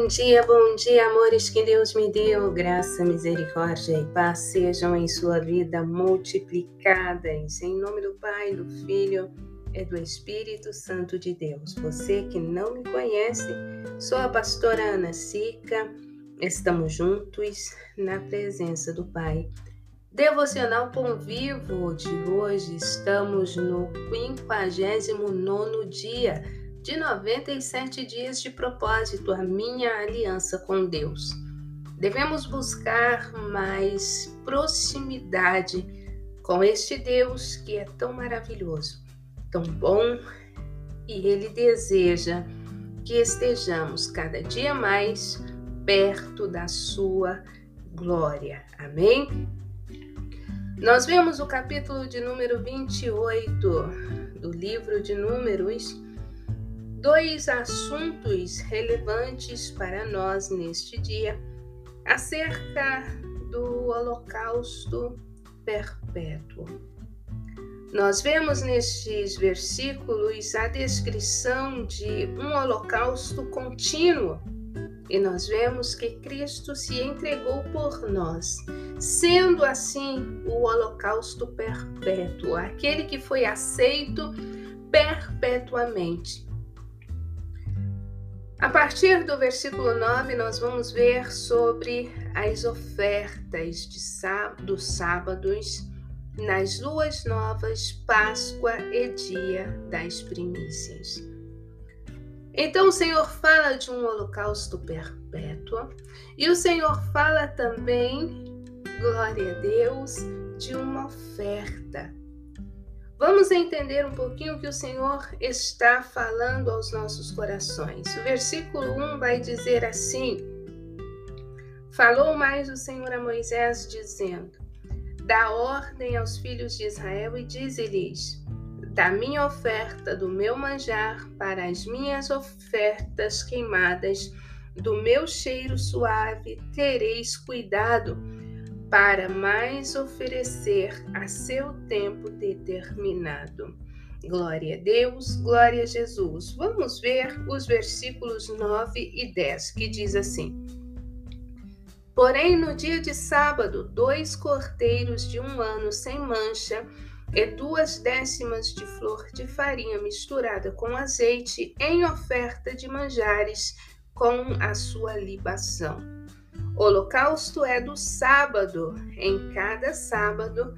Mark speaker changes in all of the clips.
Speaker 1: Bom dia, bom dia, amores que Deus me deu. Graça, misericórdia e paz sejam em sua vida multiplicadas. Em nome do Pai, do Filho e do Espírito Santo de Deus. Você que não me conhece, sou a pastora Ana Sica. Estamos juntos na presença do Pai. Devocional Pão Vivo de hoje, estamos no 59 dia de 97 dias de propósito, a minha aliança com Deus. Devemos buscar mais proximidade com este Deus que é tão maravilhoso, tão bom e Ele deseja que estejamos cada dia mais perto da Sua glória. Amém? Nós vemos o capítulo de número 28 do livro de Números dois assuntos relevantes para nós neste dia acerca do Holocausto Perpétuo. Nós vemos nestes versículos a descrição de um holocausto contínuo e nós vemos que Cristo se entregou por nós, sendo assim o holocausto perpétuo, aquele que foi aceito perpetuamente. A partir do versículo 9, nós vamos ver sobre as ofertas de sábado, dos sábados nas luas novas, Páscoa e Dia das Primícias. Então o Senhor fala de um holocausto perpétuo e o Senhor fala também, glória a Deus, de uma oferta Vamos entender um pouquinho o que o Senhor está falando aos nossos corações. O versículo 1 vai dizer assim: Falou mais o Senhor a Moisés, dizendo: Dá ordem aos filhos de Israel e dize-lhes: Da minha oferta, do meu manjar, para as minhas ofertas queimadas, do meu cheiro suave, tereis cuidado para mais oferecer a seu tempo determinado. Glória a Deus, glória a Jesus. Vamos ver os versículos 9 e 10, que diz assim: Porém, no dia de sábado, dois corteiros de um ano sem mancha e duas décimas de flor de farinha misturada com azeite em oferta de manjares com a sua libação Holocausto é do sábado, em cada sábado,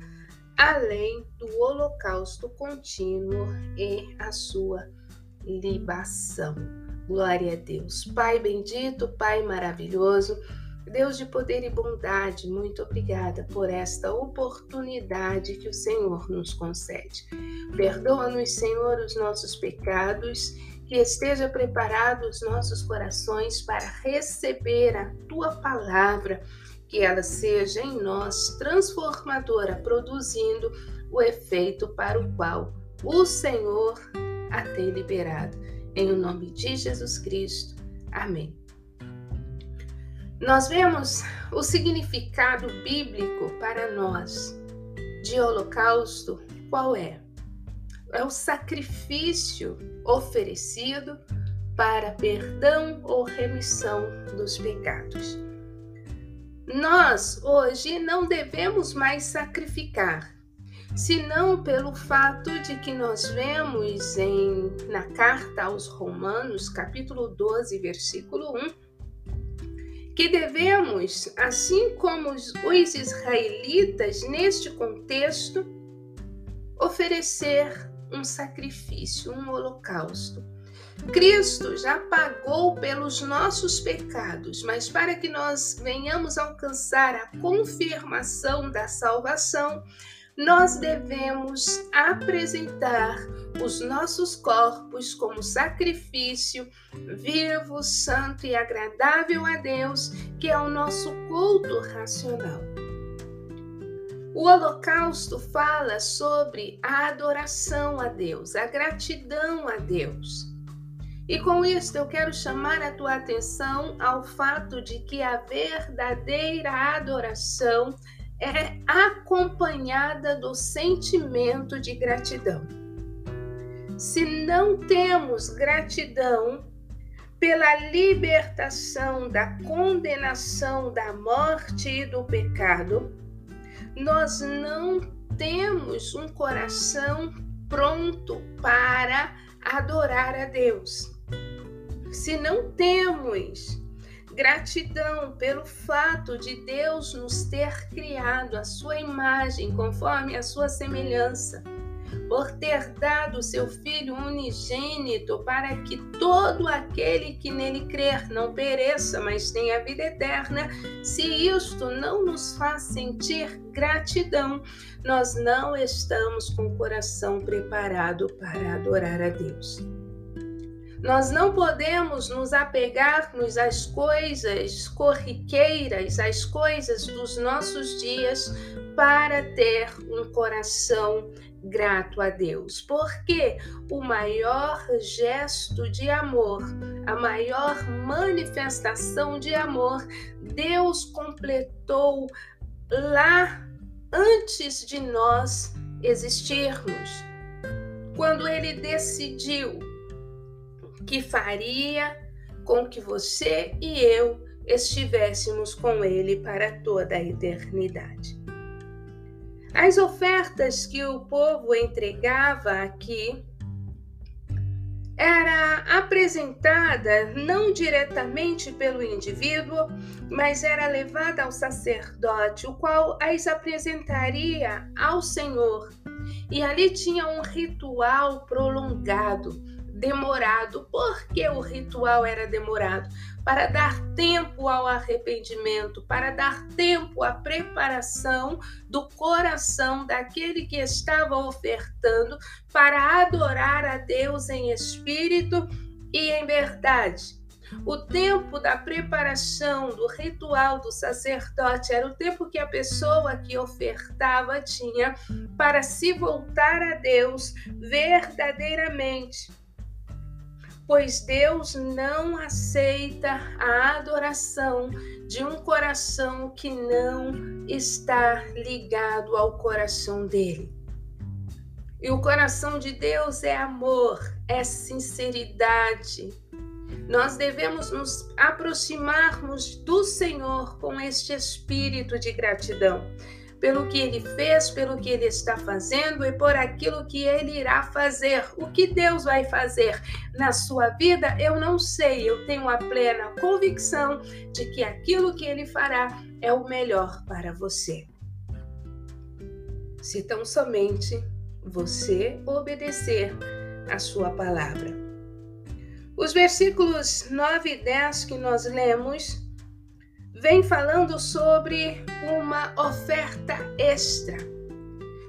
Speaker 1: além do holocausto contínuo e a sua libação. Glória a Deus. Pai bendito, Pai maravilhoso, Deus de poder e bondade, muito obrigada por esta oportunidade que o Senhor nos concede. Perdoa-nos, Senhor, os nossos pecados que esteja preparado os nossos corações para receber a tua palavra, que ela seja em nós transformadora, produzindo o efeito para o qual o Senhor a tem liberado. Em o nome de Jesus Cristo. Amém. Nós vemos o significado bíblico para nós de holocausto, qual é? É o sacrifício oferecido para perdão ou remissão dos pecados. Nós hoje não devemos mais sacrificar, senão pelo fato de que nós vemos em na carta aos Romanos, capítulo 12, versículo 1, que devemos, assim como os israelitas neste contexto, oferecer um sacrifício, um holocausto. Cristo já pagou pelos nossos pecados, mas para que nós venhamos alcançar a confirmação da salvação, nós devemos apresentar os nossos corpos como sacrifício vivo, santo e agradável a Deus, que é o nosso culto racional. O holocausto fala sobre a adoração a Deus, a gratidão a Deus. E com isso eu quero chamar a tua atenção ao fato de que a verdadeira adoração é acompanhada do sentimento de gratidão. Se não temos gratidão, pela libertação da condenação da morte e do pecado, nós não temos um coração pronto para adorar a Deus. Se não temos gratidão pelo fato de Deus nos ter criado a sua imagem conforme a sua semelhança, por ter dado seu Filho unigênito para que todo aquele que nele crer não pereça, mas tenha vida eterna, se isto não nos faz sentir gratidão, nós não estamos com o coração preparado para adorar a Deus. Nós não podemos nos apegarmos às coisas corriqueiras, às coisas dos nossos dias, para ter um coração grato a Deus, porque o maior gesto de amor, a maior manifestação de amor, Deus completou lá antes de nós existirmos, quando Ele decidiu que faria com que você e eu estivéssemos com Ele para toda a eternidade. As ofertas que o povo entregava aqui era apresentada não diretamente pelo indivíduo, mas era levada ao sacerdote, o qual as apresentaria ao Senhor. E ali tinha um ritual prolongado demorado. Por que o ritual era demorado? Para dar tempo ao arrependimento, para dar tempo à preparação do coração daquele que estava ofertando para adorar a Deus em espírito e em verdade. O tempo da preparação do ritual do sacerdote era o tempo que a pessoa que ofertava tinha para se voltar a Deus verdadeiramente pois Deus não aceita a adoração de um coração que não está ligado ao coração dele. E o coração de Deus é amor, é sinceridade. Nós devemos nos aproximarmos do Senhor com este espírito de gratidão pelo que ele fez, pelo que ele está fazendo e por aquilo que ele irá fazer. O que Deus vai fazer na sua vida, eu não sei. Eu tenho a plena convicção de que aquilo que ele fará é o melhor para você. Se tão somente você obedecer a sua palavra. Os versículos 9 e 10 que nós lemos vem falando sobre uma oferta extra.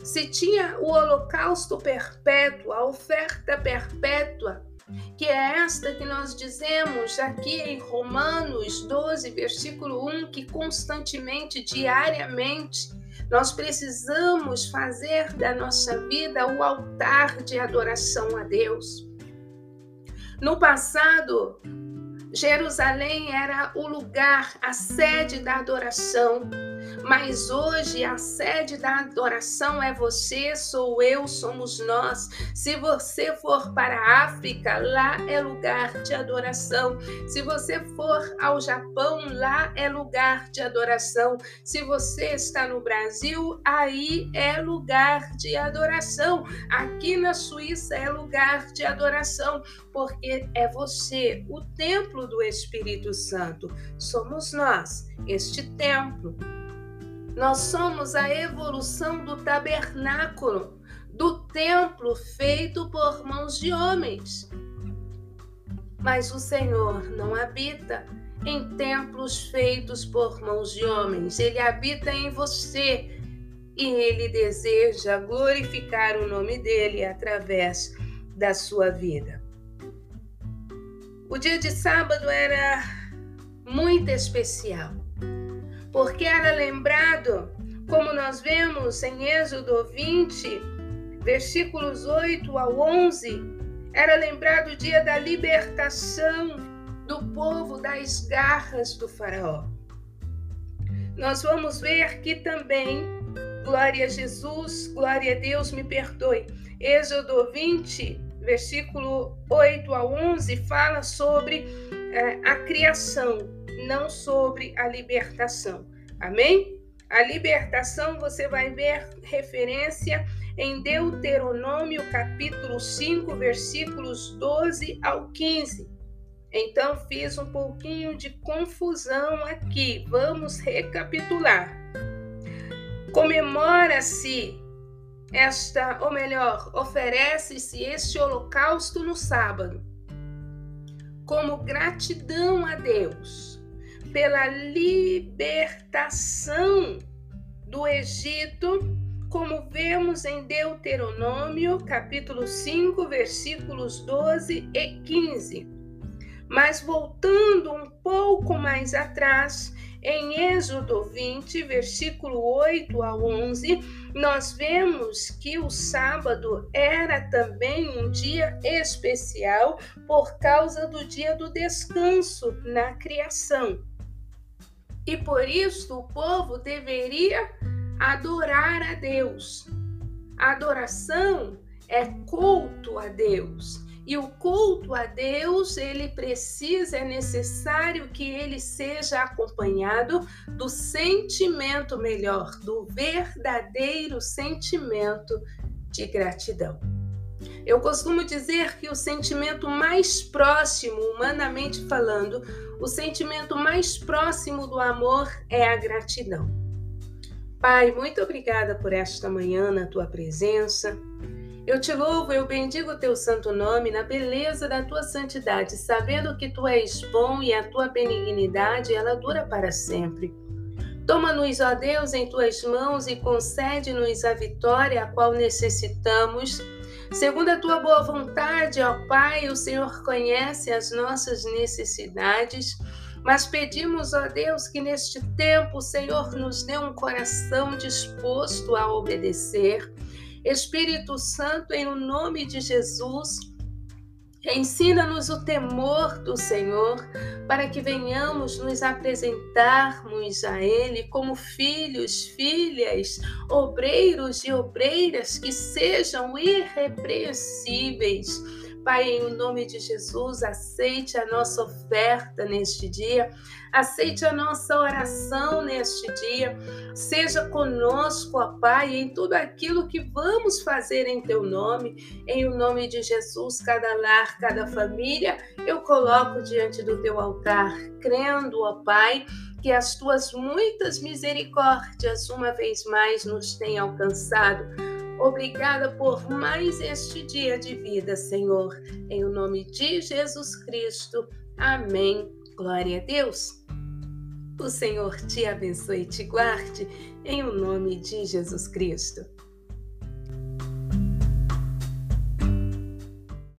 Speaker 1: Se tinha o holocausto perpétuo, a oferta perpétua, que é esta que nós dizemos aqui em Romanos 12, versículo 1, que constantemente, diariamente, nós precisamos fazer da nossa vida o altar de adoração a Deus. No passado, Jerusalém era o lugar, a sede da adoração. Mas hoje a sede da adoração é você, sou eu, somos nós. Se você for para a África, lá é lugar de adoração. Se você for ao Japão, lá é lugar de adoração. Se você está no Brasil, aí é lugar de adoração. Aqui na Suíça é lugar de adoração, porque é você, o templo do Espírito Santo. Somos nós, este templo. Nós somos a evolução do tabernáculo, do templo feito por mãos de homens. Mas o Senhor não habita em templos feitos por mãos de homens, ele habita em você e ele deseja glorificar o nome dele através da sua vida. O dia de sábado era muito especial porque era lembrado, como nós vemos em Êxodo 20, versículos 8 ao 11, era lembrado o dia da libertação do povo das garras do Faraó. Nós vamos ver que também, glória a Jesus, glória a Deus, me perdoe. Êxodo 20, versículo 8 ao 11, fala sobre a criação, não sobre a libertação. Amém? A libertação você vai ver referência em Deuteronômio capítulo 5, versículos 12 ao 15. Então fiz um pouquinho de confusão aqui. Vamos recapitular. Comemora-se esta, ou melhor, oferece-se este holocausto no sábado, como gratidão a Deus pela libertação do Egito, como vemos em Deuteronômio, capítulo 5, versículos 12 e 15. Mas voltando um pouco mais atrás, em Êxodo 20, versículo 8 a 11, nós vemos que o sábado era também um dia especial por causa do dia do descanso na criação. E por isso o povo deveria adorar a Deus. A adoração é culto a Deus. E o culto a Deus, ele precisa, é necessário que ele seja acompanhado do sentimento melhor, do verdadeiro sentimento de gratidão. Eu costumo dizer que o sentimento mais próximo, humanamente falando, o sentimento mais próximo do amor é a gratidão. Pai, muito obrigada por esta manhã na tua presença. Eu te louvo, eu bendigo o teu santo nome na beleza da tua santidade, sabendo que tu és bom e a tua benignidade ela dura para sempre. Toma-nos, ó Deus, em tuas mãos e concede-nos a vitória a qual necessitamos. Segundo a tua boa vontade, ó Pai, o Senhor conhece as nossas necessidades, mas pedimos, ó Deus, que neste tempo o Senhor nos dê um coração disposto a obedecer Espírito Santo, em nome de Jesus, ensina-nos o temor do Senhor, para que venhamos nos apresentarmos a Ele como filhos, filhas, obreiros e obreiras que sejam irrepreensíveis Pai, em nome de Jesus, aceite a nossa oferta neste dia, aceite a nossa oração neste dia, seja conosco, ó Pai, em tudo aquilo que vamos fazer em Teu nome, em o nome de Jesus, cada lar, cada família, eu coloco diante do Teu altar, crendo, ó Pai, que as Tuas muitas misericórdias uma vez mais nos têm alcançado Obrigada por mais este dia de vida, Senhor. Em o nome de Jesus Cristo. Amém. Glória a Deus. O Senhor te abençoe e te guarde, em o nome de Jesus Cristo.